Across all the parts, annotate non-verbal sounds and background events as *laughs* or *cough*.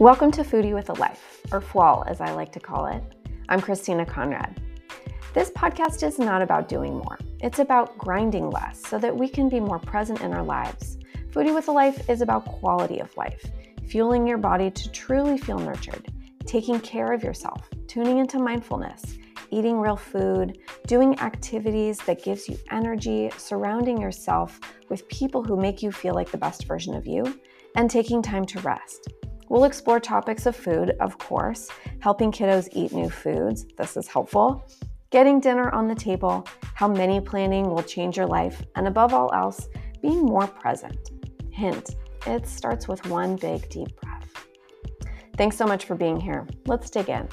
Welcome to Foodie with a Life, or FWAL as I like to call it. I'm Christina Conrad. This podcast is not about doing more, it's about grinding less so that we can be more present in our lives. Foodie with a Life is about quality of life, fueling your body to truly feel nurtured, taking care of yourself, tuning into mindfulness, eating real food, doing activities that gives you energy, surrounding yourself with people who make you feel like the best version of you, and taking time to rest. We'll explore topics of food, of course, helping kiddos eat new foods. This is helpful. Getting dinner on the table, how menu planning will change your life, and above all else, being more present. Hint, it starts with one big deep breath. Thanks so much for being here. Let's dig in.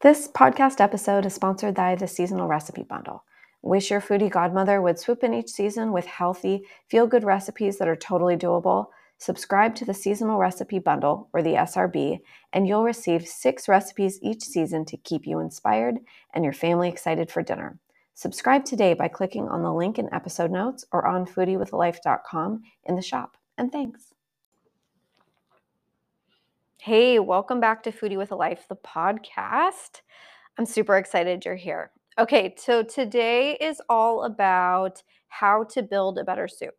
This podcast episode is sponsored by the Seasonal Recipe Bundle. Wish your foodie godmother would swoop in each season with healthy, feel good recipes that are totally doable. Subscribe to the Seasonal Recipe Bundle, or the SRB, and you'll receive six recipes each season to keep you inspired and your family excited for dinner. Subscribe today by clicking on the link in episode notes or on foodiewithalife.com in the shop. And thanks. Hey, welcome back to Foodie with a Life, the podcast. I'm super excited you're here. Okay, so today is all about how to build a better soup.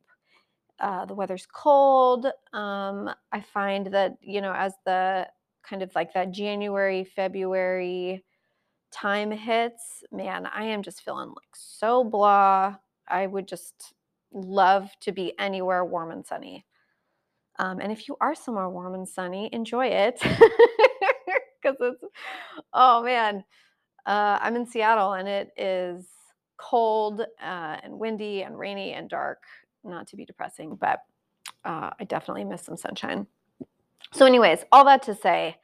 Uh, the weather's cold. Um, I find that, you know, as the kind of like that January, February time hits, man, I am just feeling like so blah. I would just love to be anywhere warm and sunny. Um, and if you are somewhere warm and sunny, enjoy it *laughs* because it's, oh man, uh, I'm in Seattle and it is cold uh, and windy and rainy and dark. Not to be depressing, but uh, I definitely miss some sunshine. So, anyways, all that to say,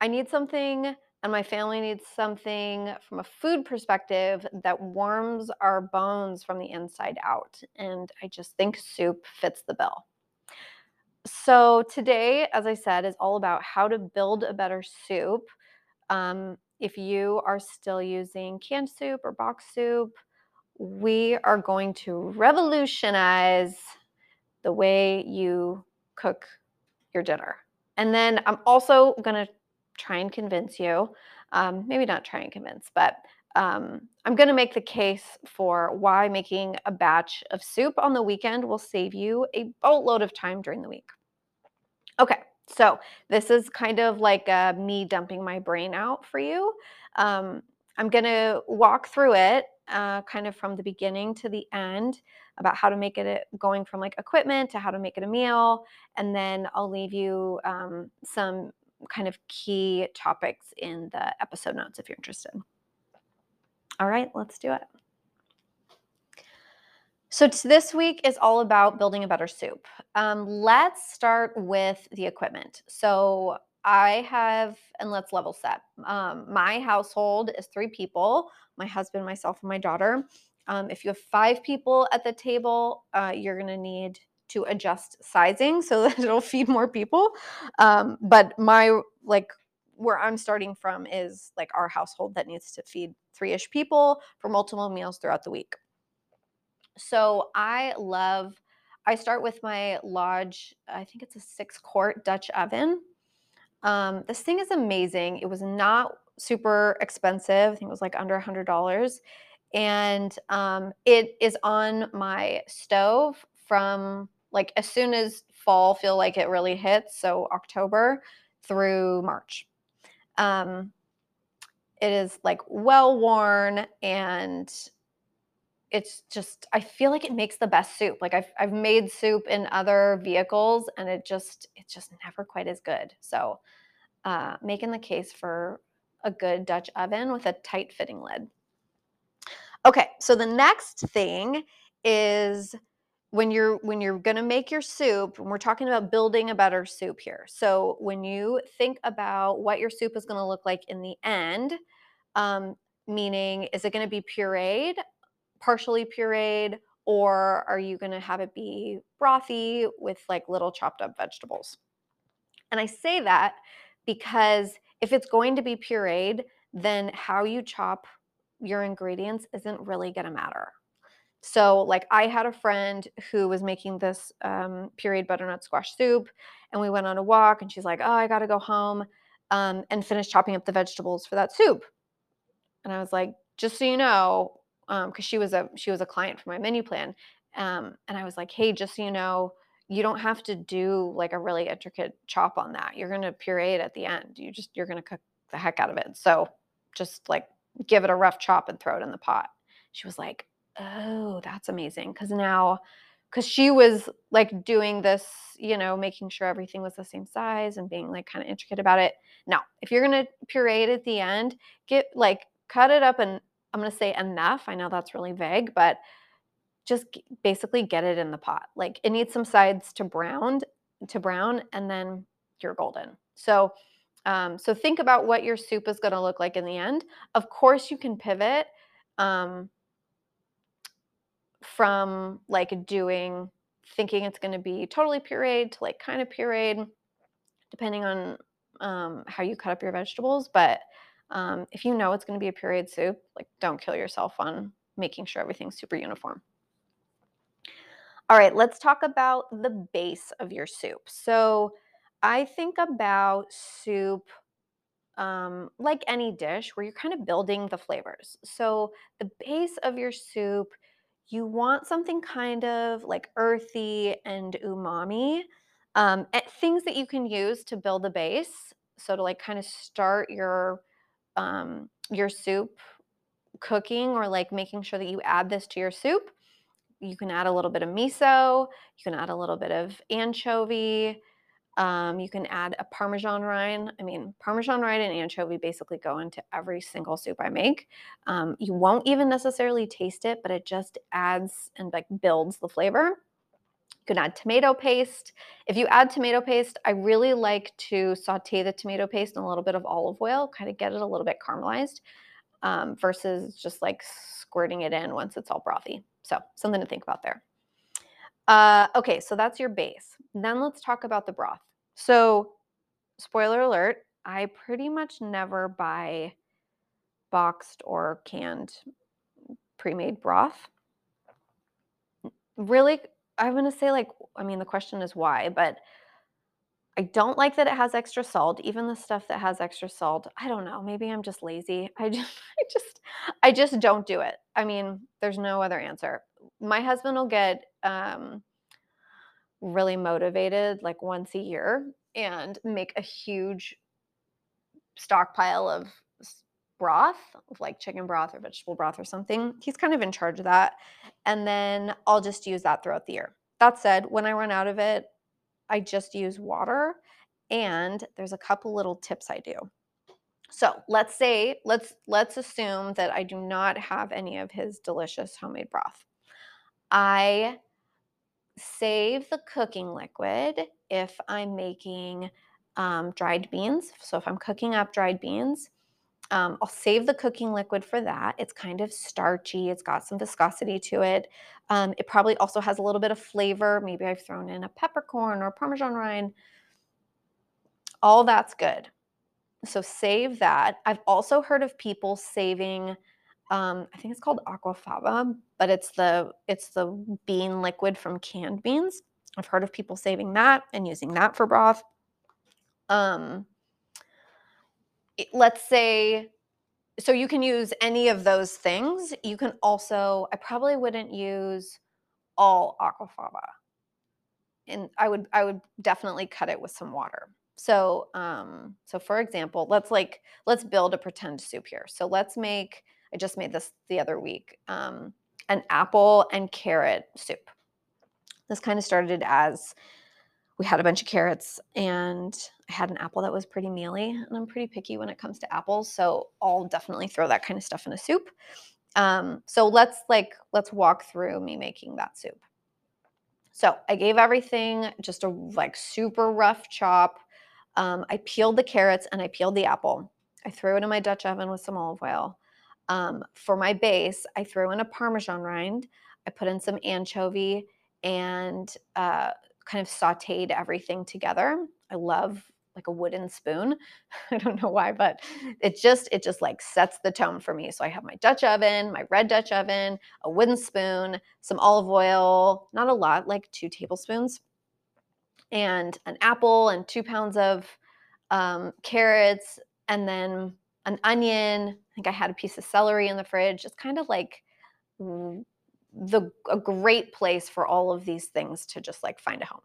I need something and my family needs something from a food perspective that warms our bones from the inside out. And I just think soup fits the bill. So, today, as I said, is all about how to build a better soup. Um, if you are still using canned soup or box soup, we are going to revolutionize the way you cook your dinner. And then I'm also going to try and convince you, um, maybe not try and convince, but um, I'm going to make the case for why making a batch of soup on the weekend will save you a boatload of time during the week. Okay, so this is kind of like uh, me dumping my brain out for you. Um, I'm going to walk through it uh, kind of from the beginning to the end about how to make it going from like equipment to how to make it a meal. And then I'll leave you um, some kind of key topics in the episode notes if you're interested. All right, let's do it. So this week is all about building a better soup. Um, let's start with the equipment. So I have, and let's level set. Um, my household is three people: my husband, myself, and my daughter. Um, if you have five people at the table, uh, you're going to need to adjust sizing so *laughs* that it'll feed more people. Um, but my like where I'm starting from is like our household that needs to feed three ish people for multiple meals throughout the week. So I love, I start with my Lodge, I think it's a six quart Dutch oven. Um, this thing is amazing. It was not super expensive. I think it was like under a hundred dollars. And um, it is on my stove from like as soon as fall feel like it really hits. So October through March. Um, it is like well worn and it's just I feel like it makes the best soup. Like I've I've made soup in other vehicles and it just it's just never quite as good. So uh, making the case for a good Dutch oven with a tight fitting lid. Okay, so the next thing is when you're when you're going to make your soup and we're talking about building a better soup here so when you think about what your soup is going to look like in the end um, meaning is it going to be pureed partially pureed or are you going to have it be brothy with like little chopped up vegetables? And I say that because if it's going to be pureed, then how you chop your ingredients isn't really going to matter. So, like, I had a friend who was making this um, pureed butternut squash soup, and we went on a walk, and she's like, "Oh, I got to go home um, and finish chopping up the vegetables for that soup." And I was like, "Just so you know," because um, she was a she was a client for my menu plan, um, and I was like, "Hey, just so you know." You don't have to do like a really intricate chop on that. You're to puree it at the end. You just you're to cook the heck out of it. So just like give it a rough chop and throw it in the pot. She was like, Oh, that's amazing. Cause now, because she was like doing this, you know, making sure everything was the same size and being like kind of intricate about it. Now, if you're to puree it at the end, get like cut it up and I'm going to say enough. I know that's really vague, but just basically get it in the pot. Like it needs some sides to brown to brown and then you're golden. So um, so think about what your soup is going to look like in the end. Of course, you can pivot um, from like doing thinking it's going to be totally pureed to like kind of pureed, depending on um, how you cut up your vegetables. But um, if you know it's going to be a pureed soup, like don't kill yourself on making sure everything's super uniform. All right, let's talk about the base of your soup. So I think about soup um, like any dish where you're kind of building the flavors. So the base of your soup, you want something kind of like earthy and umami. Um, things that you can use to build the base. So to like kind of start your um, your soup cooking or like making sure that you add this to your soup. You can add a little bit of miso. You can add a little bit of anchovy. Um, you can add a Parmesan rind. I mean, Parmesan rind and anchovy basically go into every single soup I make. Um, you won't even necessarily taste it, but it just adds and like builds the flavor. Can add tomato paste. If you add tomato paste, I really like to saute the tomato paste in a little bit of olive oil, kind of get it a little bit caramelized um, versus just like squirting it in once it's all brothy. So something to think about there. Uh, okay, so that's your base. Then let's talk about the broth. So, spoiler alert, I pretty much never buy boxed or canned pre-made broth. Really, I'm going to say like I mean the question is why, but I don't like that it has extra salt. Even the stuff that has extra salt, I don't know, maybe I'm just lazy. I just *laughs* I just I just don't do it. I mean, there's no other answer. My husband will get um really motivated like once a year and make a huge stockpile of broth, like chicken broth or vegetable broth or something. He's kind of in charge of that. And then I'll just use that throughout the year. That said, when I run out of it, I just use water. And there's a couple little tips I do. So let's say, let's let's assume that I do not have any of his delicious homemade broth. I save the cooking liquid if I'm making um, dried beans. So if I'm cooking up dried beans, um, I'll save the cooking liquid for that. It's kind of starchy. It's got some viscosity to it. Um, it probably also has a little bit of flavor. Maybe I've thrown in a peppercorn or Parmesan rind. All that's good. So save that. I've also heard of people saving um, I think it's called aquafaba, but it's the it's the bean liquid from canned beans. I've heard of people saving that and using that for broth. Um, let's say, so you can use any of those things. You can also, I probably wouldn't use all aquafaba, and I would I would definitely cut it with some water. So, um, so for example, let's like let's build a pretend soup here. So let's make I just made this the other week um, an apple and carrot soup. This kind of started as we had a bunch of carrots and I had an apple that was pretty mealy and I'm pretty picky when it comes to apples. So I'll definitely throw that kind of stuff in a soup. Um, so let's like, let's walk through me making that soup. So I gave everything just a like super rough chop. Um, I peeled the carrots and I peeled the apple. I threw it in my Dutch oven with some olive oil. Um, for my base, I threw in a Parmesan rind. I put in some anchovy and uh, kind of sauteed everything together. I love like a wooden spoon. *laughs* I don't know why, but it just it just like sets the tone for me. So I have my Dutch oven, my red Dutch oven, a wooden spoon, some olive oil, not a lot, like two tablespoons, and an apple and two pounds of um, carrots, and then an onion. I think I had a piece of celery in the fridge. It's kind of like the a great place for all of these things to just like find a home.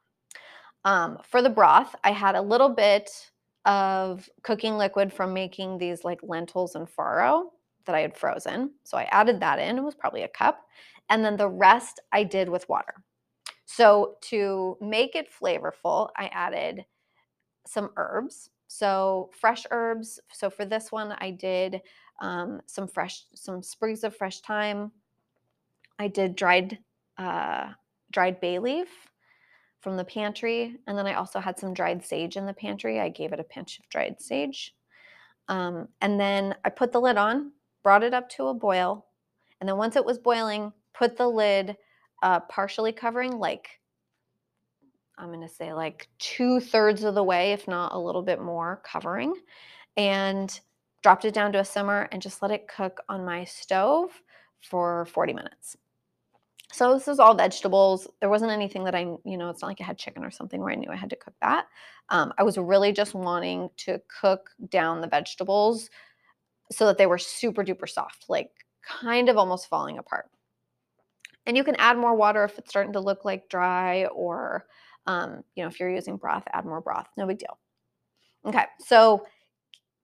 Um, for the broth, I had a little bit of cooking liquid from making these like lentils and farro that I had frozen. So I added that in, it was probably a cup. And then the rest I did with water. So to make it flavorful, I added some herbs. So fresh herbs. So for this one, I did um, some fresh, some sprigs of fresh thyme. I did dried, uh, dried bay leaf from the pantry. And then I also had some dried sage in the pantry. I gave it a pinch of dried sage. Um, and then I put the lid on, brought it up to a boil. And then once it was boiling, put the lid uh, partially covering, like I'm going to say like two thirds of the way, if not a little bit more covering, and dropped it down to a simmer and just let it cook on my stove for 40 minutes. So this is all vegetables. There wasn't anything that I, you know, it's not like I had chicken or something where I knew I had to cook that. Um, I was really just wanting to cook down the vegetables so that they were super duper soft, like kind of almost falling apart. And you can add more water if it's starting to look like dry or, um, you know, if you're using broth, add more broth. No big deal. Okay, so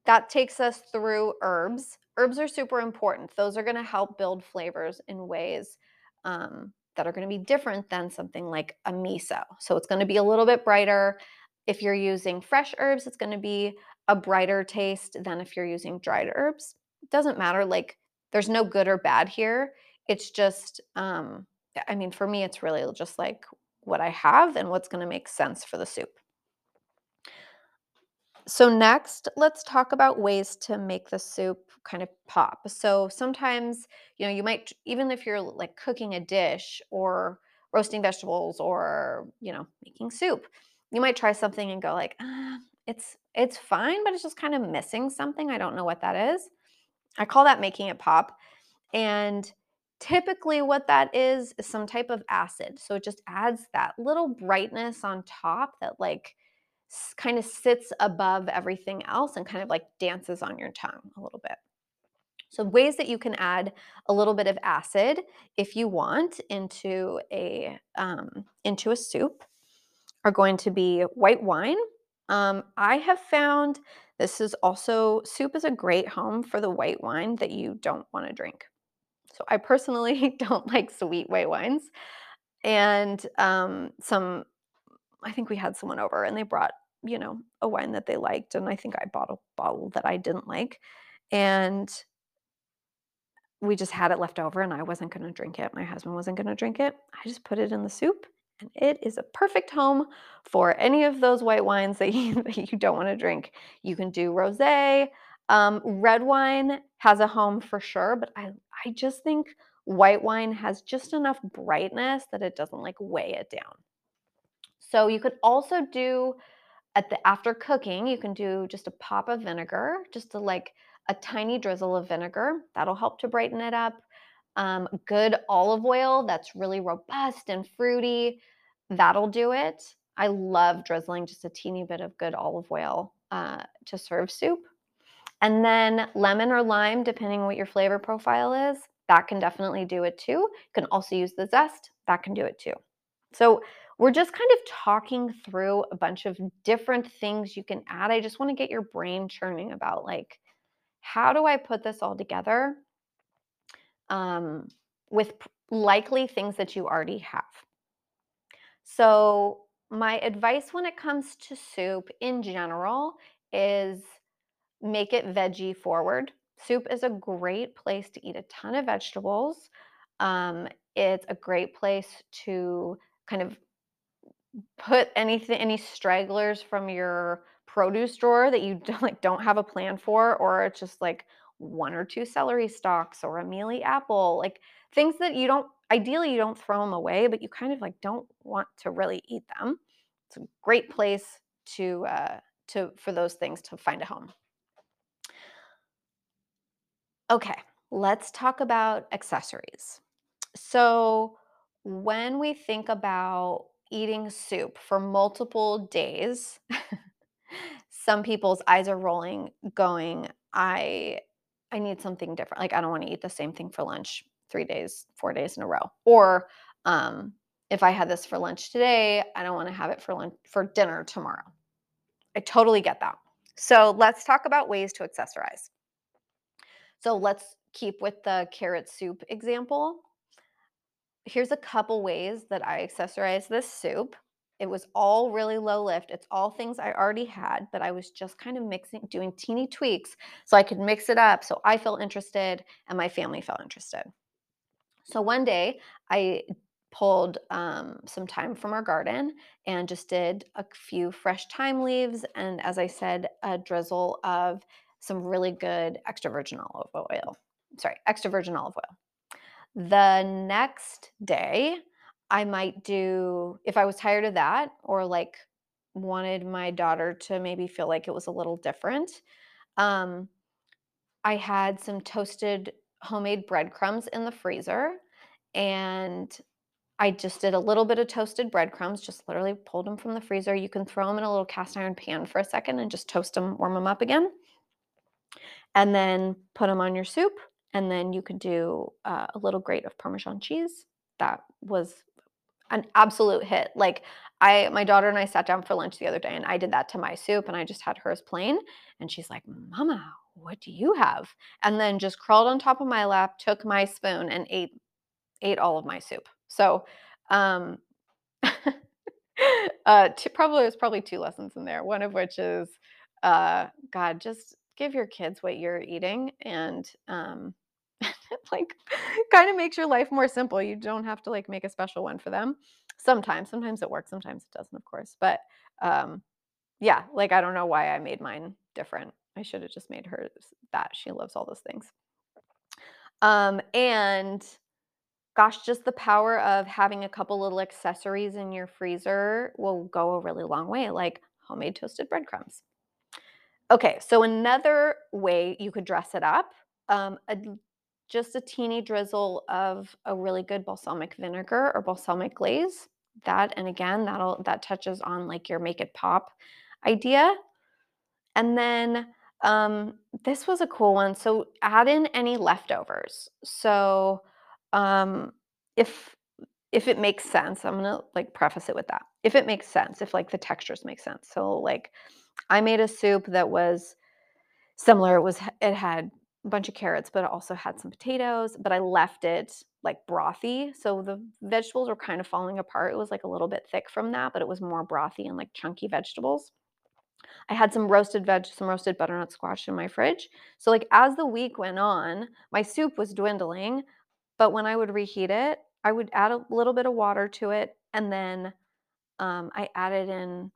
that takes us through herbs. Herbs are super important. Those are going to help build flavors in ways um, that are going to be different than something like a miso. So it's going to be a little bit brighter. If you're using fresh herbs, it's going to be a brighter taste than if you're using dried herbs. It doesn't matter. Like there's no good or bad here. It's just, um, I mean, for me, it's really just like what I have and what's going to make sense for the soup. So next, let's talk about ways to make the soup kind of pop. So sometimes, you know, you might even if you're like cooking a dish or roasting vegetables or, you know, making soup, you might try something and go like, ah, it's it's fine, but it's just kind of missing something. I don't know what that is. I call that making it pop. And typically what that is is some type of acid. So it just adds that little brightness on top that like kind of sits above everything else and kind of like dances on your tongue a little bit. So ways that you can add a little bit of acid if you want into a um, into a soup are going to be white wine. Um, I have found this is also soup is a great home for the white wine that you don't want to drink. So I personally *laughs* don't like sweet white wines, and um, some I think we had someone over and they brought you know, a wine that they liked, and I think I bought a bottle that I didn't like, and we just had it left over, and I wasn't gonna drink it. My husband wasn't gonna drink it. I just put it in the soup, and it is a perfect home for any of those white wines that *laughs* you, that you don't want to drink. You can do rosé. Um, red wine has a home for sure, but I I just think white wine has just enough brightness that it doesn't like weigh it down. So you could also do at the after cooking, you can do just a pop of vinegar, just a, like a tiny drizzle of vinegar. That'll help to brighten it up. Um, good olive oil that's really robust and fruity. That'll do it. I love drizzling just a teeny bit of good olive oil uh, to serve soup. And then lemon or lime, depending what your flavor profile is, that can definitely do it too. You can also use the zest, that can do it too. So we're just kind of talking through a bunch of different things you can add. I just want to get your brain churning about like, how do I put this all together um, with likely things that you already have? So, my advice when it comes to soup in general is make it veggie forward. Soup is a great place to eat a ton of vegetables. Um, it's a great place to kind of put anything any stragglers from your produce drawer that you *laughs* don't, like don't have a plan for or it's just like one or two celery stalks or a mealy apple like things that you don't ideally you don't throw them away but you kind of like don't want to really eat them it's a great place to uh, to for those things to find a home. Okay, let's talk about accessories. So, when we think about eating soup for multiple days, *laughs* some people's eyes are rolling going, I I need something different. Like I don't want to eat the same thing for lunch 3 days, 4 days in a row. Or um if I had this for lunch today, I don't want to have it for lunch for dinner tomorrow. I totally get that. So, let's talk about ways to accessorize. So, let's keep with the carrot soup example here's a couple ways that I accessorize this soup. It was all really low lift. It's all things I already had, but I was just kind of mixing, doing teeny tweaks so I could mix it up so I felt interested and my family felt interested. So one day I pulled um, some thyme from our garden and just did a few fresh thyme leaves. And as I said, a drizzle of some really good extra virgin olive oil. Sorry, extra virgin olive oil. The next day, I might do if I was tired of that or like wanted my daughter to maybe feel like it was a little different. Um, I had some toasted homemade breadcrumbs in the freezer and I just did a little bit of toasted breadcrumbs, just literally pulled them from the freezer. You can throw them in a little cast iron pan for a second and just toast them, warm them up again. And then put them on your soup and then you could do uh, a little grate of Parmesan cheese. That was an absolute hit. Like I, my daughter and I sat down for lunch the other day, and I did that to my soup, and I just had hers plain. And she's like, "Mama, what do you have?" And then just crawled on top of my lap, took my spoon, and ate ate all of my soup. So, um, *laughs* uh, t- probably there's probably two lessons in there. One of which is, uh, God, just give your kids what you're eating, and um, *laughs* like kind of makes your life more simple. You don't have to like make a special one for them. Sometimes, sometimes it works, sometimes it doesn't, of course. But um yeah, like I don't know why I made mine different. I should have just made her that. She loves all those things. Um and gosh, just the power of having a couple little accessories in your freezer will go a really long way, like homemade toasted breadcrumbs. Okay, so another way you could dress it up, um, a just a teeny drizzle of a really good balsamic vinegar or balsamic glaze. That and again, that'll that touches on like your make it pop idea. And then um, this was a cool one. So add in any leftovers. So um, if if it makes sense, I'm gonna like preface it with that. If it makes sense, if like the textures make sense. So like I made a soup that was similar. It was it had a bunch of carrots, but it also had some potatoes, but I left it like brothy. So the vegetables were kind of falling apart. It was like a little bit thick from that, but it was more brothy and like chunky vegetables. I had some roasted veg, some roasted butternut squash in my fridge. So like as the week went on, my soup was dwindling, but when I would reheat it, I would add a little bit of water to it and then um, I added in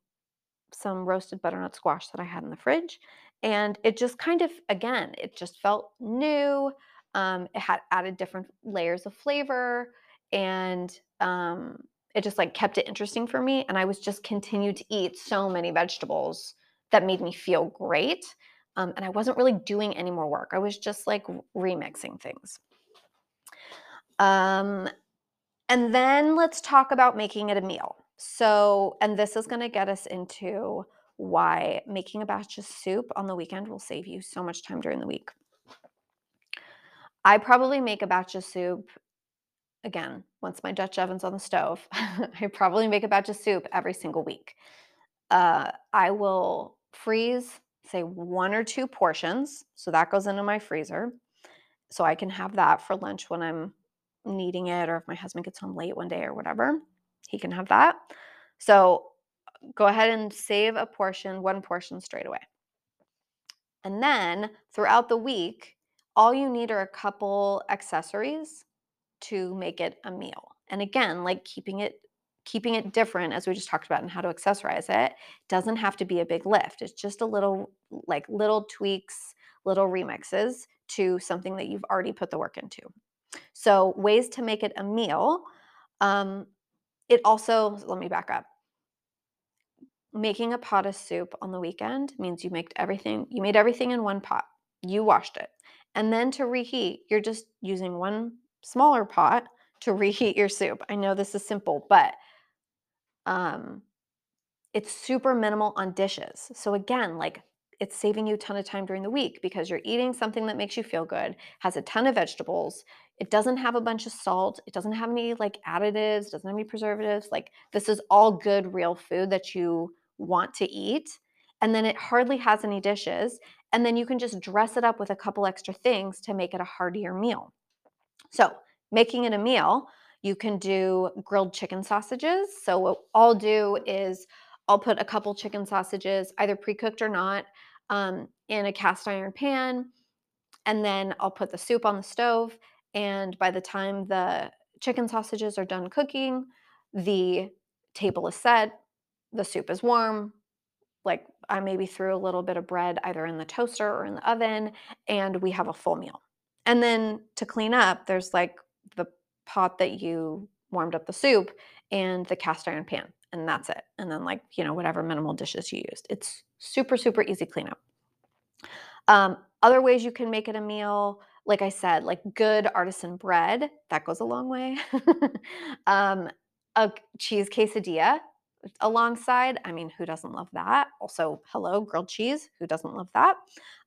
some roasted butternut squash that I had in the fridge and it just kind of, again, it just felt new. Um, it had added different layers of flavor and um, it just like kept it interesting for me. And I was just continued to eat so many vegetables that made me feel great. Um, and I wasn't really doing any more work. I was just like remixing things. Um, and then let's talk about making it a meal. So, and this is going to get us into why making a batch of soup on the weekend will save you so much time during the week. I probably make a batch of soup again, once my Dutch oven's on the stove, *laughs* I probably make a batch of soup every single week. Uh, I will freeze, say, one or two portions. So that goes into my freezer. So I can have that for lunch when I'm needing it, or if my husband gets home late one day or whatever, he can have that. So go ahead and save a portion, one portion straight away. And then throughout the week, all you need are a couple accessories to make it a meal. And again, like keeping it keeping it different as we just talked about and how to accessorize it doesn't have to be a big lift. It's just a little like little tweaks, little remixes to something that you've already put the work into. So ways to make it a meal. Um, it also let me back up making a pot of soup on the weekend means you made everything you made everything in one pot. You washed it. And then to reheat, you're just using one smaller pot to reheat your soup. I know this is simple, but um it's super minimal on dishes. So again, like it's saving you a ton of time during the week because you're eating something that makes you feel good, has a ton of vegetables, it doesn't have a bunch of salt, it doesn't have any like additives, doesn't have any preservatives. Like this is all good real food that you want to eat. And then it hardly has any dishes. And then you can just dress it up with a couple extra things to make it a heartier meal. So, making it a meal, you can do grilled chicken sausages. So, what I'll do is I'll put a couple chicken sausages, either pre cooked or not, um, in a cast iron pan. And then I'll put the soup on the stove. And by the time the chicken sausages are done cooking, the table is set, the soup is warm. Like I maybe threw a little bit of bread either in the toaster or in the oven, and we have a full meal. And then to clean up, there's like the pot that you warmed up the soup and the cast iron pan, and that's it. And then, like, you know, whatever minimal dishes you used. It's super, super easy cleanup. Um, other ways you can make it a meal, like I said, like good artisan bread, that goes a long way. *laughs* um, a cheese quesadilla alongside. I mean, who doesn't love that? Also, hello, grilled cheese. Who doesn't love that?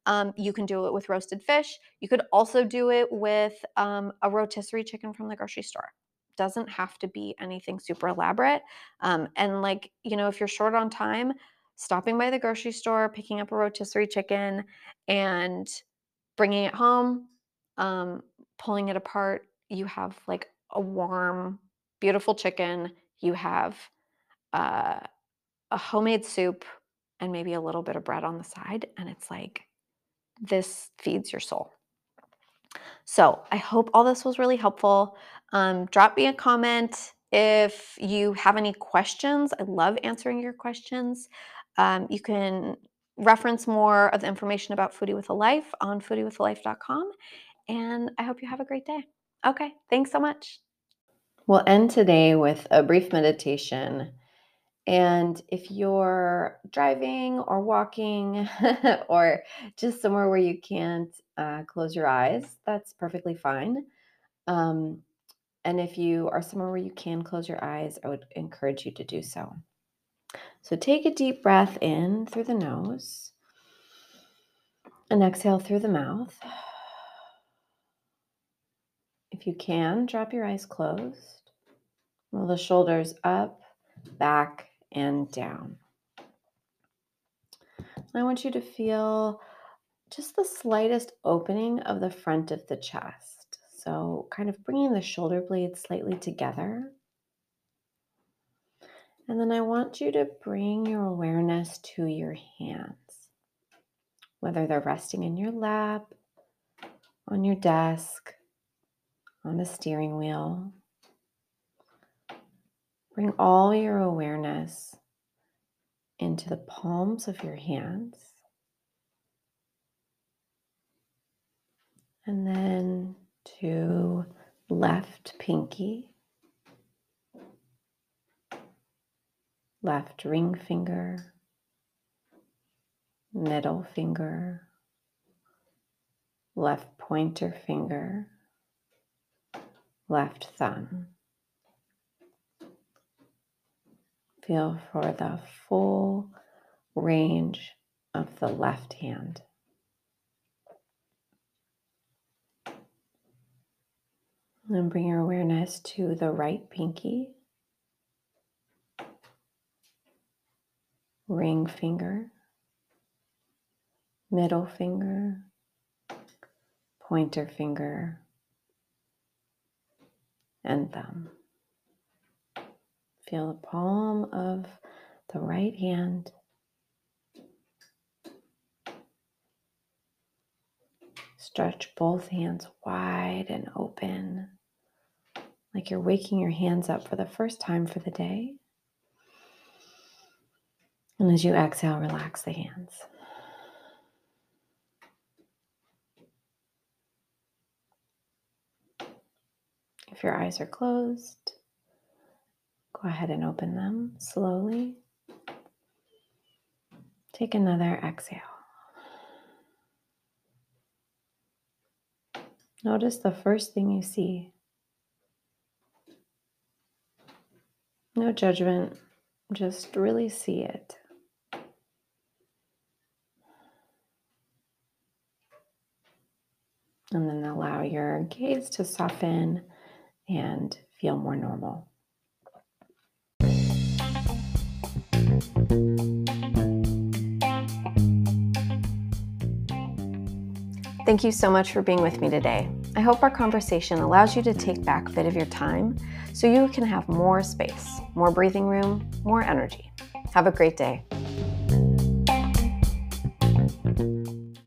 Um, you can do it with roasted fish. You could also do it with um, a rotisserie chicken from the grocery store. Doesn't have to be anything super elaborate. Um, and like, you know, if you're short on time, stopping by the grocery store, picking up a rotisserie chicken, and bringing it home, um, pulling it apart, you have like a warm, beautiful chicken. You have uh, a homemade soup and maybe a little bit of bread on the side. And it's like, this feeds your soul. So I hope all this was really helpful. Um, drop me a comment if you have any questions. I love answering your questions. Um, you can reference more of the information about Foodie with a Life on foodiewithalife.com. And I hope you have a great day. Okay, thanks so much. We'll end today with a brief meditation and if you're driving or walking *laughs* or just somewhere where you can't uh, close your eyes, that's perfectly fine. Um, and if you are somewhere where you can close your eyes, I would encourage you to do so. So take a deep breath in through the nose and exhale through the mouth. If you can, drop your eyes closed. Roll the shoulders up, back, and down. I want you to feel just the slightest opening of the front of the chest. So, kind of bringing the shoulder blades slightly together. And then I want you to bring your awareness to your hands, whether they're resting in your lap, on your desk, on the steering wheel, Bring all your awareness into the palms of your hands. And then to left pinky, left ring finger, middle finger, left pointer finger, left thumb. Feel for the full range of the left hand. And bring your awareness to the right pinky, ring finger, middle finger, pointer finger, and thumb. Feel the palm of the right hand. Stretch both hands wide and open, like you're waking your hands up for the first time for the day. And as you exhale, relax the hands. If your eyes are closed, Go ahead and open them slowly. Take another exhale. Notice the first thing you see. No judgment, just really see it. And then allow your gaze to soften and feel more normal. Thank you so much for being with me today. I hope our conversation allows you to take back a bit of your time so you can have more space, more breathing room, more energy. Have a great day.